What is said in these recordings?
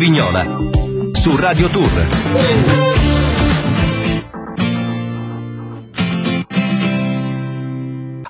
Vignola su Radio Tour.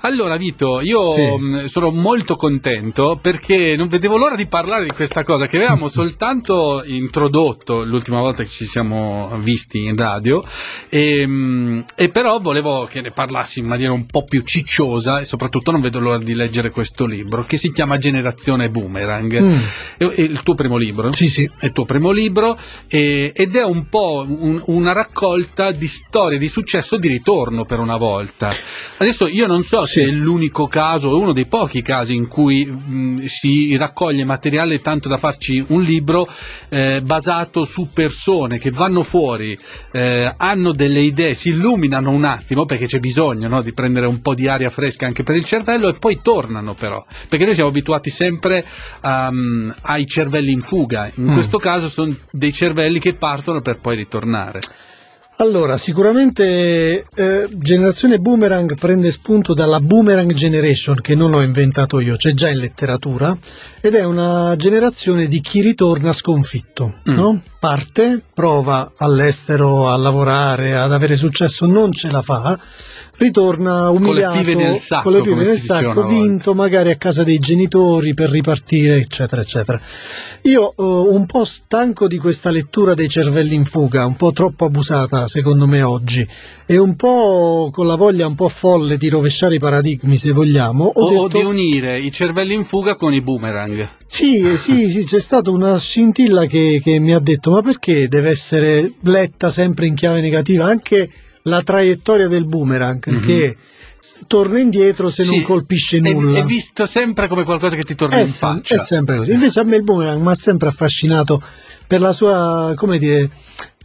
Allora Vito, io Sì. mh, sono molto contento perché non vedevo l'ora di parlare di questa cosa che avevamo soltanto introdotto l'ultima volta che ci siamo visti in radio e, mh, e però volevo che ne parlassi in maniera un po' più cicciosa e soprattutto non vedo l'ora di leggere questo libro che si chiama Generazione Boomerang. Mm. È, è il tuo primo libro? Sì, sì. È il tuo primo libro e- ed è un po' un- una raccolta di storie di successo di ritorno per una volta. Adesso io non so Sì. se è l'unico caso, uno dei pochi casi in cui mh, si raccoglie materiale tanto da farci un libro eh, basato su persone che vanno fuori, eh, hanno delle idee, si illuminano un attimo perché c'è bisogno no, di prendere un po' di aria fresca anche per il cervello e poi tornano però, perché noi siamo abituati sempre um, ai cervelli in fuga, in Mm. questo caso sono dei cervelli che partono per poi ritornare. Allora, sicuramente eh, Generazione Boomerang prende spunto dalla Boomerang Generation che non ho inventato io, c'è già in letteratura ed è una generazione di chi ritorna sconfitto, Mm. no? Parte, prova all'estero a lavorare, ad avere successo, non ce la fa, ritorna umiliato, pive nel sacco, con le pive nel sacco, una volta. vinto magari a casa dei genitori per ripartire, eccetera, eccetera. Io eh, un po' stanco di questa lettura dei cervelli in fuga, un po' troppo abusata secondo me oggi, e un po' con la voglia un po' folle di rovesciare i paradigmi se vogliamo, O, o detto di unire i cervelli in fuga con i boomerang. Sì, sì, sì, c'è stata una scintilla che, che mi ha detto ma perché deve essere letta sempre in chiave negativa anche la traiettoria del boomerang Mhm. che torna indietro se non Sì, colpisce è- nulla. È, visto sempre come qualcosa che ti torna È, in sem- faccia. è sempre così. Invece a me il boomerang mi ha sempre affascinato per la sua, come dire,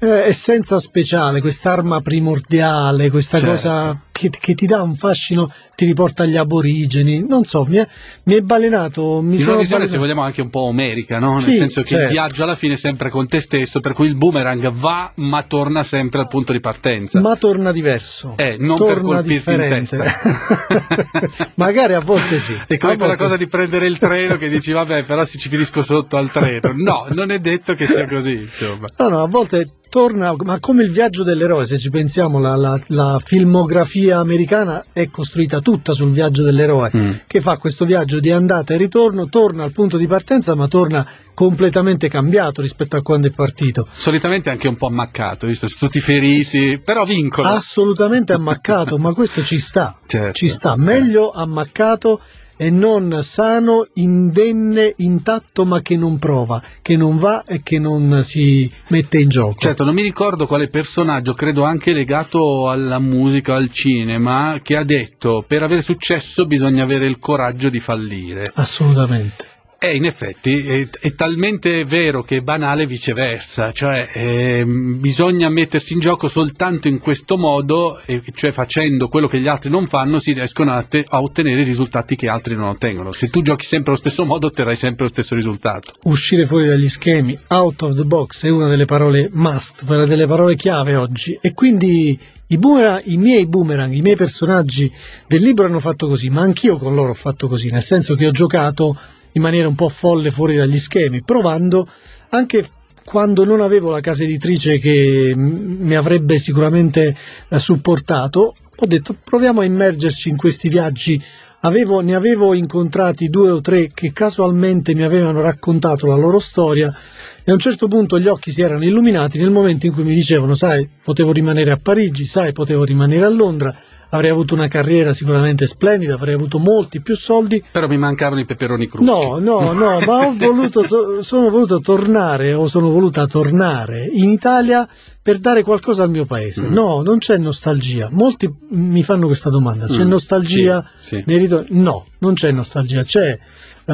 eh, essenza speciale, quest'arma primordiale, questa Certo. cosa che, che ti dà un fascino, ti riporta agli aborigeni. Non so, mi è, mi è balenato. Mi in una visione, se balenato. vogliamo, anche un po' omerica, no? Nel Sì, senso che il certo. viaggio alla fine è sempre con te stesso, per cui il boomerang va, ma torna sempre al punto di partenza. Ma torna diverso. Eh, non per torna colpirti in differente. testa. Magari a volte sì. È come quella cosa di prendere il treno che dici, vabbè, però se ci finisco sotto al treno. No, non è detto che sia così, insomma. No, no, a volte torna, ma come il viaggio dell'eroe, se ci pensiamo, la, la- la filmografia americana è costruita tutta sul viaggio dell'eroe, Mm. che fa questo viaggio di andata e ritorno, torna al punto di partenza, ma torna completamente cambiato rispetto a quando è partito. Solitamente anche un po' ammaccato, visto, tutti feriti, però vincono. Assolutamente ammaccato, ma questo ci sta, Certo. ci sta, meglio ammaccato e non sano, indenne, intatto, ma che non prova, che non va e che non si mette in gioco. Certo, non mi ricordo quale personaggio, credo anche legato alla musica, al cinema, che ha detto per avere successo bisogna avere il coraggio di fallire. Assolutamente. E in effetti è, è talmente vero che è banale viceversa, cioè ehm, bisogna mettersi in gioco soltanto in questo modo, e cioè facendo quello che gli altri non fanno si riescono a, te- a ottenere risultati che altri non ottengono. Se tu giochi sempre allo stesso modo otterrai sempre lo stesso risultato. uscire fuori dagli schemi, out of the box è una delle parole must, una delle parole chiave oggi e quindi i, boomerang, i miei boomerang, i miei personaggi del libro hanno fatto così, ma anch'io con loro ho fatto così, nel senso che ho giocato in maniera un po' folle fuori dagli schemi, provando anche quando non avevo la casa editrice che mi avrebbe sicuramente eh, supportato, ho detto proviamo a immergerci in questi viaggi. Avevo- ne avevo incontrati due o tre che casualmente mi avevano raccontato la loro storia e a un certo punto gli occhi si erano illuminati nel momento in cui mi dicevano, sai, potevo rimanere a Parigi, sai, potevo rimanere a Londra, avrei avuto una carriera sicuramente splendida, avrei avuto molti più soldi. Però mi mancavano i peperoni cruschi. No, no, no, ma ho voluto, to- sono voluto tornare o sono voluta tornare in Italia per dare qualcosa al mio paese. Mm. No, non c'è nostalgia. Molti mi fanno questa domanda, c'è Mm, nostalgia sì, sì. nei ritorni? No, non c'è nostalgia, c'è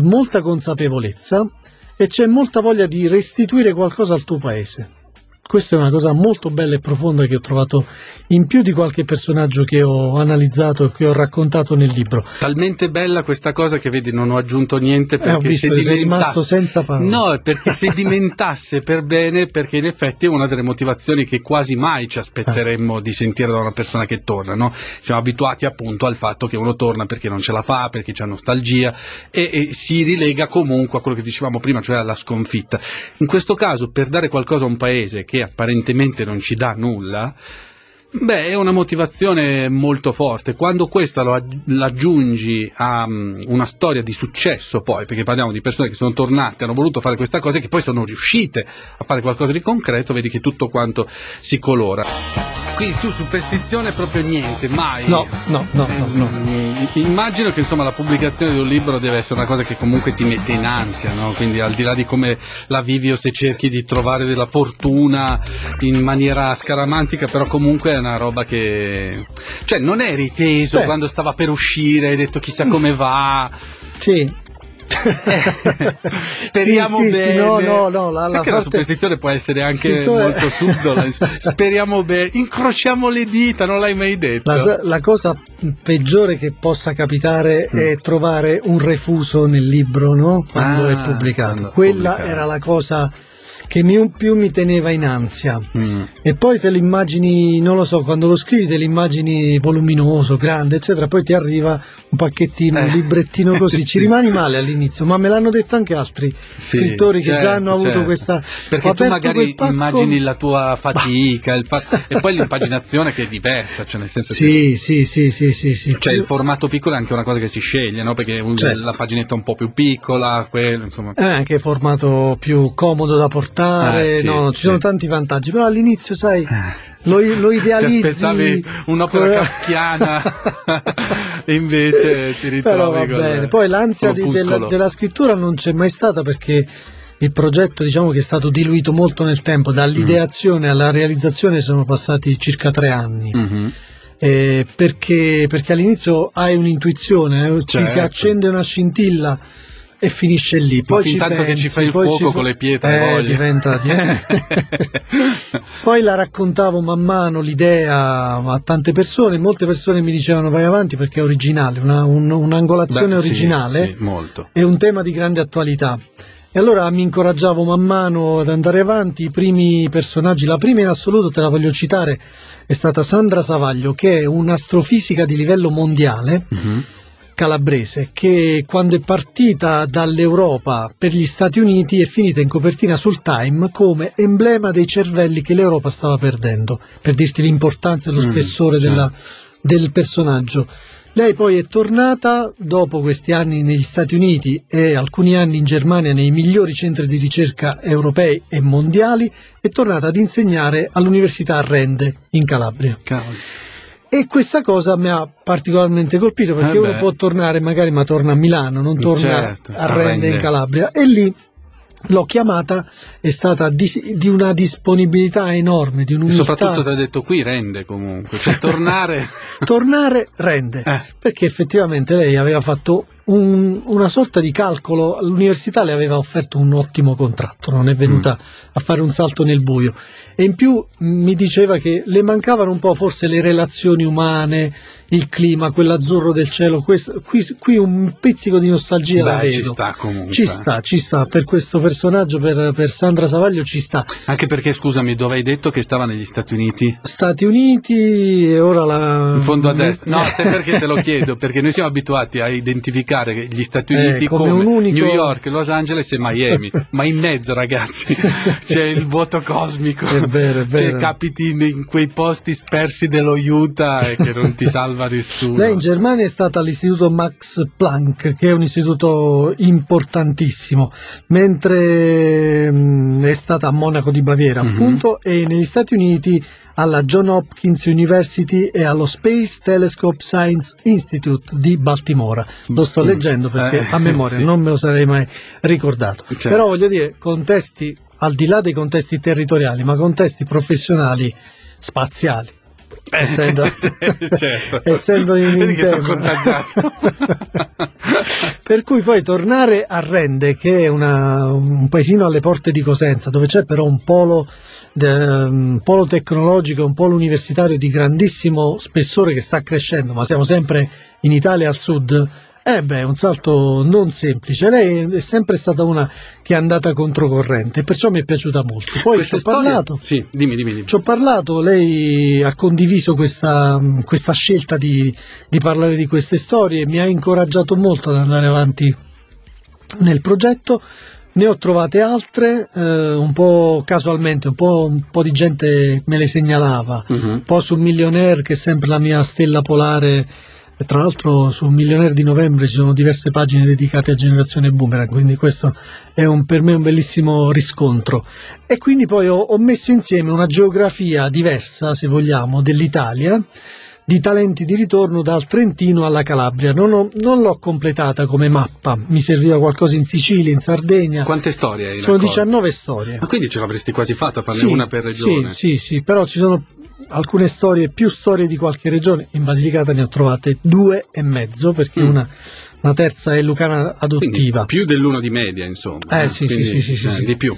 molta consapevolezza e c'è molta voglia di restituire qualcosa al tuo paese. Questa è una cosa molto bella e profonda che ho trovato in più di qualche personaggio che ho analizzato e che ho raccontato nel libro. Talmente bella questa cosa che vedi non ho aggiunto niente perché eh, ho visto se diventasse- rimasto senza parole. No, perché se diventasse per bene, perché in effetti è una delle motivazioni che quasi mai ci aspetteremmo di sentire da una persona che torna, no? Siamo abituati appunto al fatto che uno torna perché non ce la fa, perché c'è nostalgia e, e si rilega comunque a quello che dicevamo prima, cioè alla sconfitta. In questo caso, per dare qualcosa a un paese che apparentemente non ci dà nulla, Beh, è una motivazione molto forte. Quando questa lo aggi- l'aggiungi a mm, una storia di successo, poi, perché parliamo di persone che sono tornate, hanno voluto fare questa cosa e che poi sono riuscite a fare qualcosa di concreto, vedi che tutto quanto si colora. Quindi tu superstizione proprio niente, mai. No, no, no, no, no. Mm, Immagino che insomma la pubblicazione di un libro deve essere una cosa che comunque ti mette in ansia, no? Quindi al di là di come la vivi o se cerchi di trovare della fortuna in maniera scaramantica, però comunque una roba che... Cioè non eri teso Beh. quando stava per uscire, hai detto chissà come va. Sì. Speriamo Sì, sì, bene. sì, no, no, no, la- la che la parte- superstizione può essere anche molto subdola. Speriamo bene. Incrociamo le dita, non l'hai mai detto. La, la cosa peggiore che possa capitare è trovare un refuso nel libro, no? Quando Mm. Ah, è pubblicato. quando Quella pubblicato. era la cosa che mi- più mi teneva in ansia. Mm. E poi te lo immagini, non lo so, quando lo scrivi te lo immagini voluminoso, grande, eccetera, poi ti arriva un pacchettino, un Eh. librettino così, ci Sì. rimani male all'inizio, ma me l'hanno detto anche altri Sì, scrittori che certo, già hanno avuto certo. questa... Perché tu magari pacco- immagini la tua fatica il fa- e poi l'impaginazione che è diversa, cioè nel senso che Sì, sì, sì, sì, sì, sì. cioè il formato piccolo è anche una cosa che si sceglie, no? Perché un- Certo. la paginetta un po' più piccola, quello, insomma. È anche formato più comodo da portare, Eh, sì, no, ci sono tanti vantaggi, però all'inizio, sai, lo, lo Ti idealizzi. aspettavi un'opera kafkiana invece ti ritrovi Però va bene. Poi l'ansia di- della, della scrittura non c'è mai stata perché il progetto diciamo che è stato diluito molto nel tempo, dall'ideazione alla realizzazione sono passati circa tre anni. Mhm. Eh, perché, perché all'inizio hai un'intuizione, eh, ci si Certo. accende una scintilla e finisce lì. Poi ci tanto che pensi, ci fai il fuoco fa- con le pietre, eh, diventa, Poi la raccontavo man mano l'idea a tante persone, molte persone mi dicevano vai avanti perché è originale, una- un- un'angolazione Beh, sì, originale sì, molto. è un tema di grande attualità. E allora mi incoraggiavo man mano ad andare avanti, i primi personaggi, la prima in assoluto te la voglio citare, è stata Sandra Savaglio, che è un'astrofisica di livello mondiale, Mhm. Calabrese, che quando è partita dall'Europa per gli Stati Uniti è finita in copertina sul Time come emblema dei cervelli che l'Europa stava perdendo, per dirti l'importanza e lo Mm, spessore certo. della- del personaggio. Lei poi è tornata dopo questi anni negli Stati Uniti e alcuni anni in Germania nei migliori centri di ricerca europei e mondiali, è tornata ad insegnare all'Università Rende in Calabria. Cavolo. E questa cosa mi ha particolarmente colpito perché Eh uno può tornare magari ma torna a Milano, non torna Certo, a Rende in Calabria e lì l'ho chiamata, è stata di, di una disponibilità enorme, di E un'umiltà. soprattutto ti ha detto qui rende comunque, cioè tornare... Tornare rende, Eh. perché effettivamente lei aveva fatto un- una sorta di calcolo, l'università le aveva offerto un ottimo contratto, non è venuta Mm. a fare un salto nel buio e in più mi diceva che le mancavano un po' forse le relazioni umane, il clima, quell'azzurro del cielo, questo- qui, qui un pizzico di nostalgia la Beh, vedo. ci sta comunque. Ci sta, ci sta, per questo personaggio, per, per Sandra Savaglio ci sta. Anche perché, scusami, dove hai detto che stava negli Stati Uniti? Stati Uniti e ora la... In fondo a destra. No, sai perché te lo chiedo? Perché noi siamo abituati a identificare gli Stati Eh, Uniti come come, un unico- New York, Los Angeles e Miami. Ma in mezzo, ragazzi, c'è il vuoto cosmico. Vero, è vero. Cioè, capiti in, in quei posti spersi dello Utah e che non ti salva nessuno. Lei in Germania è stata all'istituto Max Planck, che è un istituto importantissimo, mentre mh, è stata a Monaco di Baviera, Mhm. appunto, e negli Stati Uniti alla John Hopkins University e allo Space Telescope Science Institute di Baltimora. Lo sto Mm. leggendo perché Eh, a memoria sì. non me lo sarei mai ricordato. Certo. Però voglio dire, contesti al di là dei contesti territoriali, ma contesti professionali spaziali. Essendo, certo. essendo in contagiato. per cui poi tornare a Rende, che è una- un paesino alle porte di Cosenza, dove c'è però un polo un polo tecnologico, un polo universitario di grandissimo spessore che sta crescendo, ma siamo sempre in Italia al sud, eh beh, un salto non semplice. Lei è sempre stata una che è andata controcorrente, perciò mi è piaciuta molto. Poi ci ho parlato. Sì, dimmi, dimmi, dimmi. Ci ho parlato, lei ha condiviso questa, questa scelta di, di parlare di queste storie, mi ha incoraggiato molto ad andare avanti nel progetto. Ne ho trovate altre, eh, un po' casualmente, un po', un po', di gente me le segnalava, Mhm. un po' sul Millionaire che è sempre la mia stella polare e tra l'altro su Millionaire di novembre ci sono diverse pagine dedicate a Generazione Boomerang, quindi questo è un- per me un bellissimo riscontro. E quindi poi ho, ho messo insieme una geografia diversa, se vogliamo, dell'Italia, di talenti di ritorno dal Trentino alla Calabria. Non, ho- non l'ho completata come mappa, mi serviva qualcosa in Sicilia, in Sardegna. Quante storie hai Sono raccolto? 19 storie. Ma quindi ce l'avresti quasi fatta, farne Sì, una per regione. Sì, sì, sì, però ci sono alcune storie, più storie di qualche regione. In Basilicata ne ho trovate due e mezzo, perché Mm. una, una terza è lucana Quindi adottiva. più dell'uno di media, insomma. Eh, sì, sì, Quindi, sì, sì, sì, eh, sì. Di più.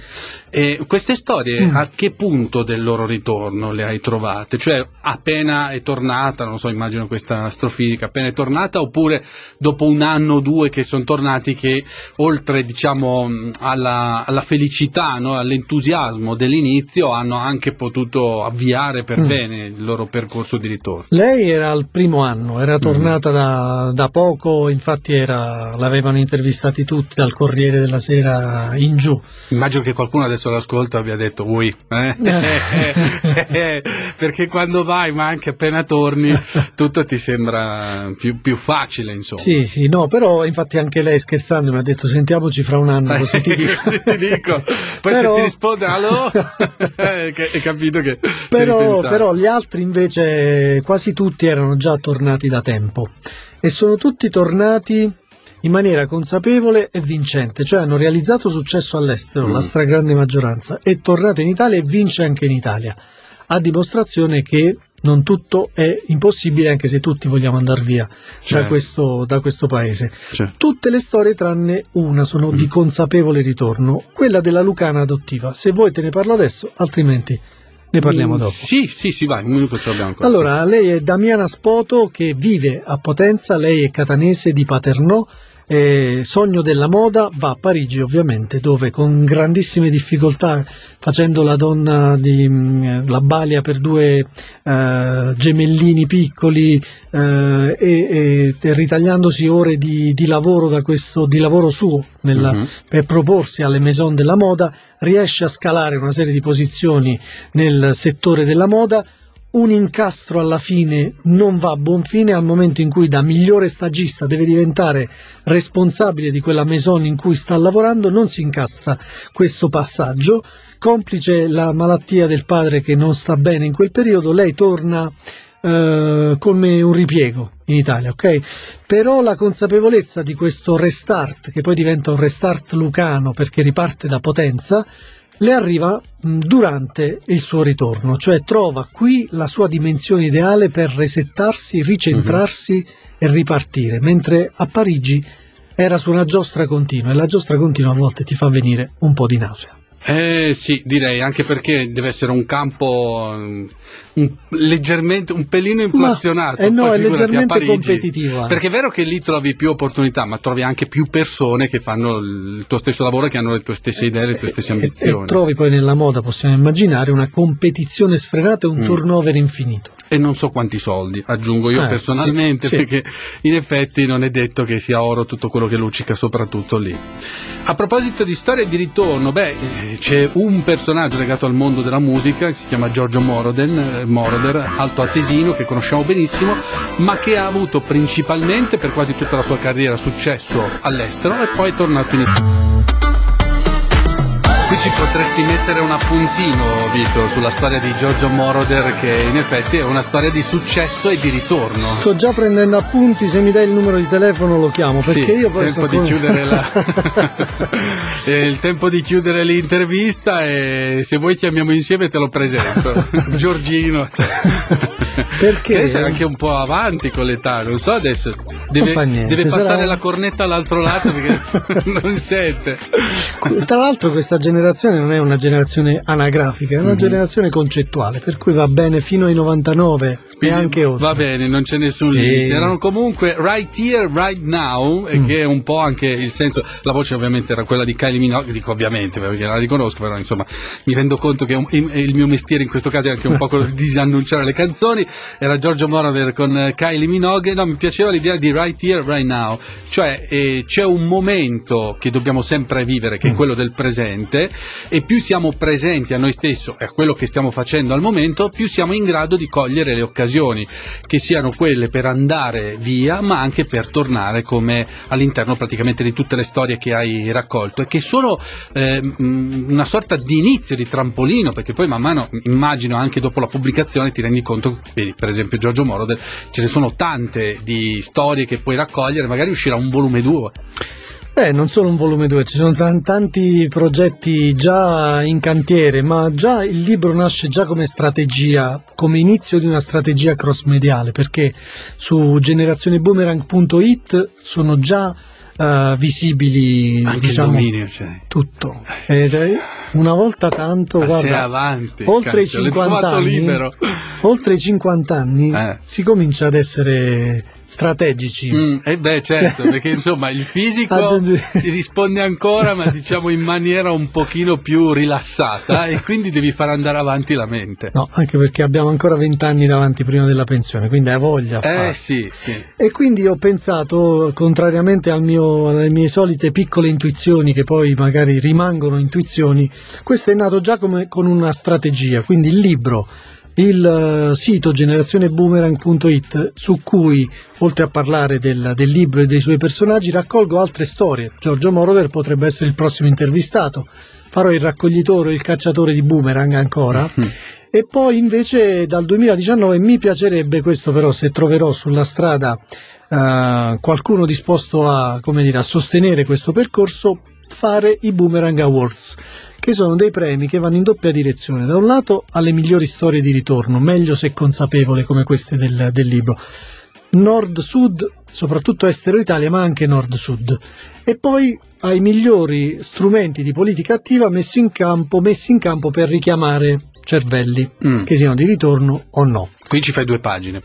E queste storie Mm. a che punto del loro ritorno le hai trovate? Cioè appena è tornata, non so, immagino questa astrofisica, appena è tornata oppure dopo un anno o due che sono tornati che oltre diciamo mh, alla, alla felicità, no, all'entusiasmo dell'inizio hanno anche potuto avviare per Mm. bene il loro percorso di ritorno? Lei era al primo anno, Mm. era tornata da, da poco, infatti era- l'avevano intervistati tutti dal Corriere della Sera in giù. Immagino che qualcuno adesso l'ascolta abbia detto ui, eh? perché quando vai ma anche appena torni tutto ti sembra più, più facile insomma. Sì, sì, no, però infatti anche lei scherzando mi ha detto sentiamoci fra un anno, così ti dico. Ti dico. Poi Però- se ti risponde allo eh, hai capito che però, però gli altri invece quasi tutti erano già tornati da tempo e sono tutti tornati in maniera consapevole e vincente, cioè hanno realizzato successo all'estero, Mm. la stragrande maggioranza, e tornate in Italia e vince anche in Italia, a dimostrazione che non tutto è impossibile anche se tutti vogliamo andare via da, Certo. questo, da questo paese. Cioè, Tutte le storie tranne una sono di Mm. consapevole ritorno, quella della Lucana adottiva. Se vuoi te ne parlo adesso, altrimenti ne parliamo dopo. Sì, sì, sì, vai, un minuto ce l'abbiamo ancora. Allora, lei è Damiana Spoto che vive a Potenza, lei è catanese di Paternò, eh, sogno della moda, va a Parigi ovviamente, dove con grandissime difficoltà, facendo la donna di mh, la balia per due eh, gemellini piccoli eh, e, e ritagliandosi ore di, di lavoro da questo, di lavoro suo nella- Mhm. per proporsi alle maison della moda, riesce a scalare una serie di posizioni nel settore della moda. Un incastro alla fine non va a buon fine al momento in cui da migliore stagista deve diventare responsabile di quella maison in cui sta lavorando, non si incastra questo passaggio. Complice la malattia del padre che non sta bene in quel periodo, lei torna eh, come un ripiego in Italia, ok? Però la consapevolezza di questo restart, che poi diventa un restart lucano perché riparte da potenza, le arriva mh, durante il suo ritorno, cioè trova qui la sua dimensione ideale per resettarsi, ricentrarsi e ripartire, mentre a Parigi era su una giostra continua e la giostra continua a volte ti fa venire un po' di nausea. Eh sì, direi, anche perché deve essere un campo mm, un- leggermente, un pelino inflazionato. eh no, è leggermente eh. Perché è vero che lì trovi più opportunità, ma trovi anche più persone che fanno il tuo stesso lavoro, che hanno le tue stesse idee, le tue stesse E- ambizioni. E, trovi poi nella moda, possiamo immaginare, una competizione sfrenata e un Mm. turnover infinito. E non so quanti soldi, aggiungo io Eh, personalmente, sì, sì. perché in effetti non è detto che sia oro tutto quello che luccica, soprattutto lì. A proposito di storia di ritorno, beh, eh, c'è un personaggio legato al mondo della musica che si chiama Giorgio Moroden, eh, Moroder, alto atesino, che conosciamo benissimo, ma che ha avuto principalmente per quasi tutta la sua carriera successo all'estero e poi è tornato in Italia. Qui ci potresti mettere un appuntino, Vito, sulla storia di Giorgio Moroder, che in effetti è una storia di successo e di ritorno. Sto già prendendo appunti, se mi dai il numero di telefono lo chiamo, perché Sì, io poi tempo di con- chiudere la... è il tempo di chiudere l'intervista e se vuoi chiamiamo insieme te lo presento. Giorgino. Perché? Adesso è anche un po' avanti con l'età, non so adesso. Deve, deve passare sarà- la cornetta all'altro lato perché non sente. Tra l'altro questa generazione non è una generazione anagrafica, è una Mhm. generazione concettuale, per cui va bene fino ai 99 e Quindi anche oltre. Va bene, non c'è nessun limite. Erano comunque right here, right now, e Mm. che è un po' anche il senso. La voce ovviamente era quella di Kylie Minogue, dico ovviamente perché la riconosco, però insomma mi rendo conto che un- il mio mestiere in questo caso è anche un po' quello di disannunciare le canzoni. Era Giorgio Moroder con Kylie Minogue. No, mi piaceva l'idea di right here, right now, cioè eh, c'è un momento che dobbiamo sempre vivere, che è Mm. quello del presente, e più siamo presenti a noi stessi e a quello che stiamo facendo al momento, più siamo in grado di cogliere le occasioni, che siano quelle per andare via, ma anche per tornare come all'interno praticamente di tutte le storie che hai raccolto e che sono eh, una sorta di inizio, di trampolino, perché poi man mano, immagino anche dopo la pubblicazione, ti rendi conto, vedi, per esempio Giorgio Moroder, ce ne sono tante di storie che puoi raccogliere, magari uscirà un volume 2. Eh, non solo un volume 2, ci sono tan- tanti progetti già in cantiere, ma già il libro nasce già come strategia, come inizio di una strategia cross mediale, perché su generazioneboomerang.it sono già eh, visibili Anche diciamo, dominio, cioè. tutto. Ed una volta tanto, Ma sei guarda, avanti, oltre i cazzo, l'hai 50 trovato anni, libero. Oltre i 50 anni Eh. si comincia ad essere strategici. Mm, eh beh, certo, perché insomma il fisico Aggiungi- risponde ancora, ma diciamo in maniera un pochino più rilassata e quindi devi far andare avanti la mente. No, anche perché abbiamo ancora 20 anni davanti prima della pensione, quindi hai voglia. Eh sì, sì. E quindi ho pensato, contrariamente al mio- alle mie solite piccole intuizioni, che poi magari rimangono intuizioni, questo è nato già come, con una strategia. Quindi il libro, il eh, sito generazioneboomerang.it, su cui, oltre a parlare del, del libro e dei suoi personaggi, raccolgo altre storie. Giorgio Moroder potrebbe essere il prossimo intervistato. Farò il raccoglitore e il cacciatore di boomerang ancora. Mm. E poi invece dal 2019 mi piacerebbe, questo però se troverò sulla strada eh, qualcuno disposto a, come dire, a sostenere questo percorso, fare i Boomerang Awards, che sono dei premi che vanno in doppia direzione. Da un lato alle migliori storie di ritorno, meglio se consapevole come queste del, del libro. Nord-Sud, soprattutto Estero-Italia, ma anche Nord-Sud. E poi ai migliori strumenti di politica attiva messi in campo, messi in campo per richiamare cervelli, Mm. che siano di ritorno o no. Qui ci fai due pagine.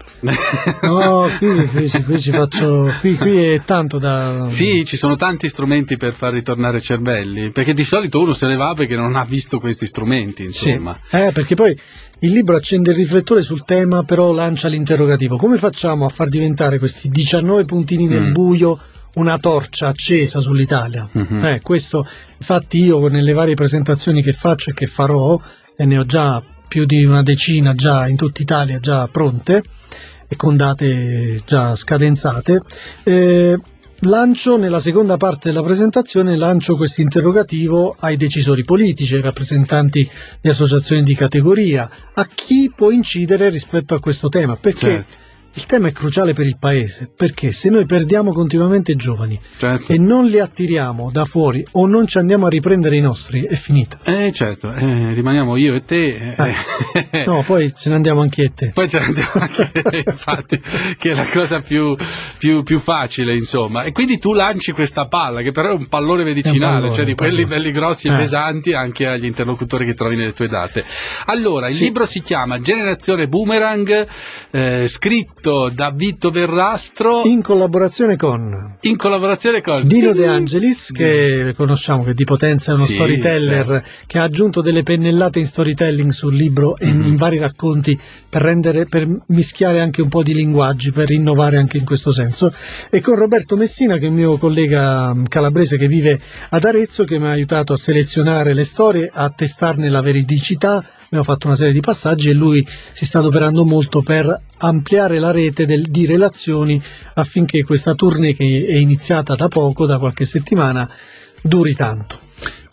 No, qui, qui, ci- qui ci faccio, qui, qui è tanto da... Sì, ci sono tanti strumenti per far ritornare cervelli, perché di solito uno se ne va perché non ha visto questi strumenti, Sì. insomma. Eh, perché poi il libro accende il riflettore sul tema, però lancia l'interrogativo. Come facciamo a far diventare questi 19 puntini nel Mm. buio una torcia accesa sull'Italia? Mhm. Eh, questo, infatti io nelle varie presentazioni che faccio e che farò, e ne ho già più di una decina già in tutta Italia già pronte e con date già scadenzate, eh, lancio nella seconda parte della presentazione lancio questo interrogativo ai decisori politici, ai rappresentanti di associazioni di categoria, a chi può incidere rispetto a questo tema, perché Certo. Il tema è cruciale per il paese, perché se noi perdiamo continuamente giovani Certo. e non li attiriamo da fuori o non ci andiamo a riprendere i nostri, è finita. Eh certo, eh, rimaniamo io e te. eh. No, poi ce ne andiamo anche a te. Poi ce ne andiamo anche, infatti, che è la cosa più, più- più facile, insomma. E quindi tu lanci questa palla, che però è un pallone medicinale, pallone, cioè di un quelli belli grossi e Eh. pesanti anche agli interlocutori che trovi nelle tue date. Allora, il Sì. libro si chiama Generazione Boomerang, eh, scritto da Vito Verrastro in, In collaborazione con collaborazione con Dino De Angelis, che conosciamo che di Potenza è uno Sì, storyteller certo. che ha aggiunto delle pennellate in storytelling sul libro e in, Mhm. in vari racconti per rendere, per mischiare anche un po' di linguaggi, per innovare anche in questo senso. E con Roberto Messina, che è il mio collega mh, calabrese che vive ad Arezzo, che mi ha aiutato a selezionare le storie, a testarne la veridicità. Abbiamo fatto una serie di passaggi e lui si sta adoperando molto per ampliare la rete del- di relazioni affinché questa tournée che è iniziata da poco, da qualche settimana, duri tanto.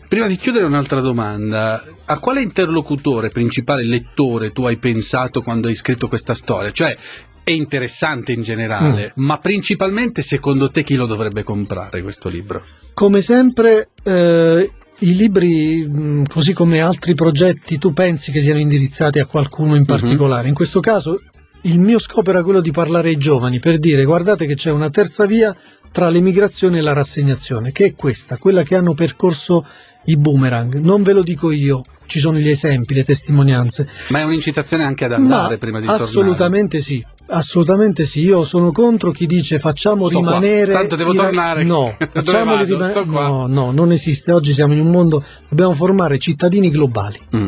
Prima di chiudere un'altra domanda, a quale interlocutore principale lettore tu hai pensato quando hai scritto questa storia? Cioè, è interessante in generale, ma principalmente secondo te chi lo dovrebbe comprare questo libro? Come sempre, eh, i libri, mh, così come altri progetti, tu pensi che siano indirizzati a qualcuno in particolare. In questo caso, il mio scopo era quello di parlare ai giovani per dire: guardate che c'è una terza via tra l'emigrazione e la rassegnazione, che è questa, quella che hanno percorso i boomerang. Non ve lo dico io, ci sono gli esempi, le testimonianze. Ma è un'incitazione anche ad andare Ma prima di assolutamente sì. Assolutamente sì, io sono contro chi dice facciamo Sto qua. rimanere. Tanto devo i tornare. No, facciamoli rimanere. Qua. No, no, non esiste. Oggi siamo in un mondo, dobbiamo formare cittadini globali. Mm.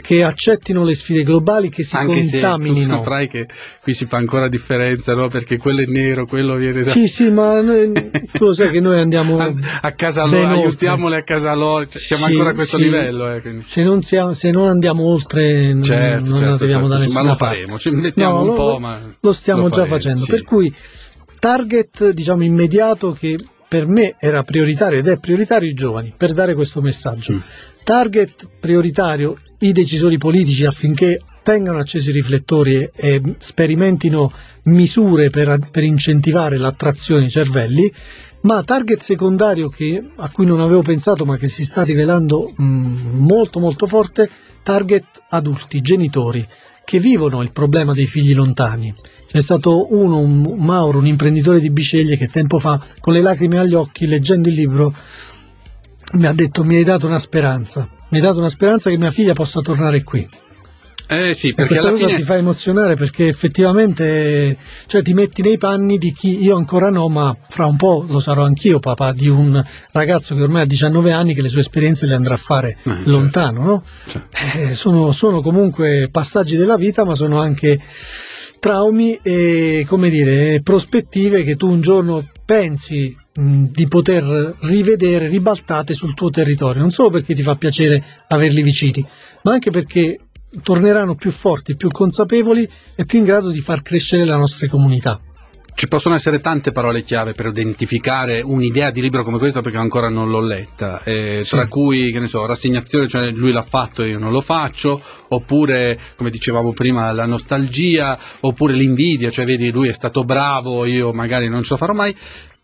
Che accettino le sfide globali, che si Anche se tu contaminino. saprai che qui si fa ancora differenza, no? Perché quello è nero, quello viene da... Sì, sì, ma noi- tu lo sai che noi andiamo a, casa loro, oltre. aiutiamoli a casa loro, cioè, siamo Sì, ancora a questo sì. livello. Eh. Se non, siamo- se non andiamo oltre, Certo, non certo, arriviamo da certo, nessuna ma lo parte. faremo, ci mettiamo No, un lo- po', lo- ma lo stiamo lo già faremo, facendo. sì. Per cui, target, diciamo, immediato che per me era prioritario ed è prioritario i giovani, per dare questo messaggio. Mm. Target prioritario i decisori politici affinché tengano accesi i riflettori e, e sperimentino misure per, per incentivare l'attrazione ai cervelli, ma target secondario che- a cui non avevo pensato ma che si sta rivelando mh, molto molto forte, target adulti, genitori, che vivono il problema dei figli lontani. C'è stato uno, un Mauro, un imprenditore di Biceglie che tempo fa, con le lacrime agli occhi, leggendo il libro, mi ha detto mi hai dato una speranza, mi hai dato una speranza che mia figlia possa tornare qui. Eh sì, E perché questa alla cosa fine... ti fa emozionare perché effettivamente cioè, ti metti nei panni di chi io ancora no, ma fra un po' lo sarò anch'io papà di un ragazzo che ormai ha 19 anni che le sue esperienze le andrà a fare Eh, certo. lontano. No? Certo. Eh, sono, sono comunque passaggi della vita, ma sono anche traumi e come dire, prospettive che tu un giorno pensi mh, di poter rivedere ribaltate sul tuo territorio, non solo perché ti fa piacere averli vicini, ma anche perché torneranno più forti, più consapevoli e più in grado di far crescere la nostra comunità. Ci possono essere tante parole chiave per identificare un'idea di libro come questo perché ancora non l'ho letta, eh, Sì. tra cui, che ne so, rassegnazione, cioè lui l'ha fatto e io non lo faccio, oppure, come dicevamo prima, la nostalgia, oppure l'invidia, cioè vedi lui è stato bravo, io magari non ce la farò mai,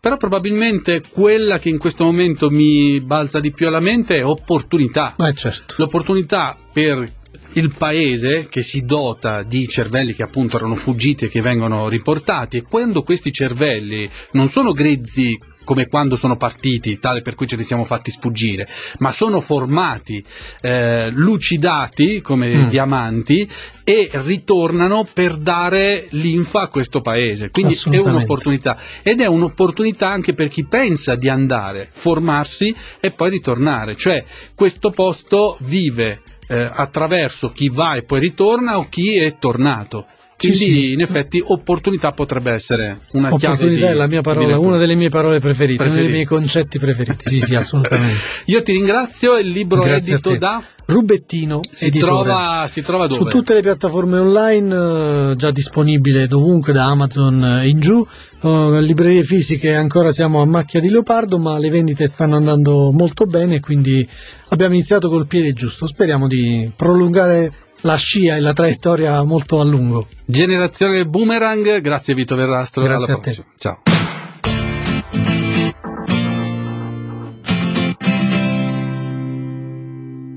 però probabilmente quella che in questo momento mi balza di più alla mente è opportunità Ma certo. l'opportunità per il paese che si dota di cervelli che appunto erano fuggiti e che vengono riportati e quando questi cervelli non sono grezzi come quando sono partiti, tale per cui ce li siamo fatti sfuggire, ma sono formati, eh, lucidati come Mm. diamanti e ritornano per dare linfa a questo paese. Quindi è un'opportunità ed è un'opportunità anche per chi pensa di andare, formarsi e poi ritornare, cioè questo posto vive eh, attraverso chi va e poi ritorna o chi è tornato. Sì, Quindi sì. in effetti opportunità potrebbe essere una chiave Opportunità di, è la mia di parola, una delle mie parole preferite, uno dei miei concetti preferiti. Sì, sì, assolutamente. Io ti ringrazio, il libro Grazie edito da Rubettino si trova, si trova dove? Su tutte le piattaforme online, eh, già disponibile dovunque, da Amazon in giù, Eh, librerie fisiche ancora siamo a macchia di leopardo, ma le vendite stanno andando molto bene, quindi abbiamo iniziato col piede giusto. Speriamo di prolungare la scia e la traiettoria molto a lungo. Generazione Boomerang, grazie Vito Verrastro, Grazie alla a te. prossima. Ciao.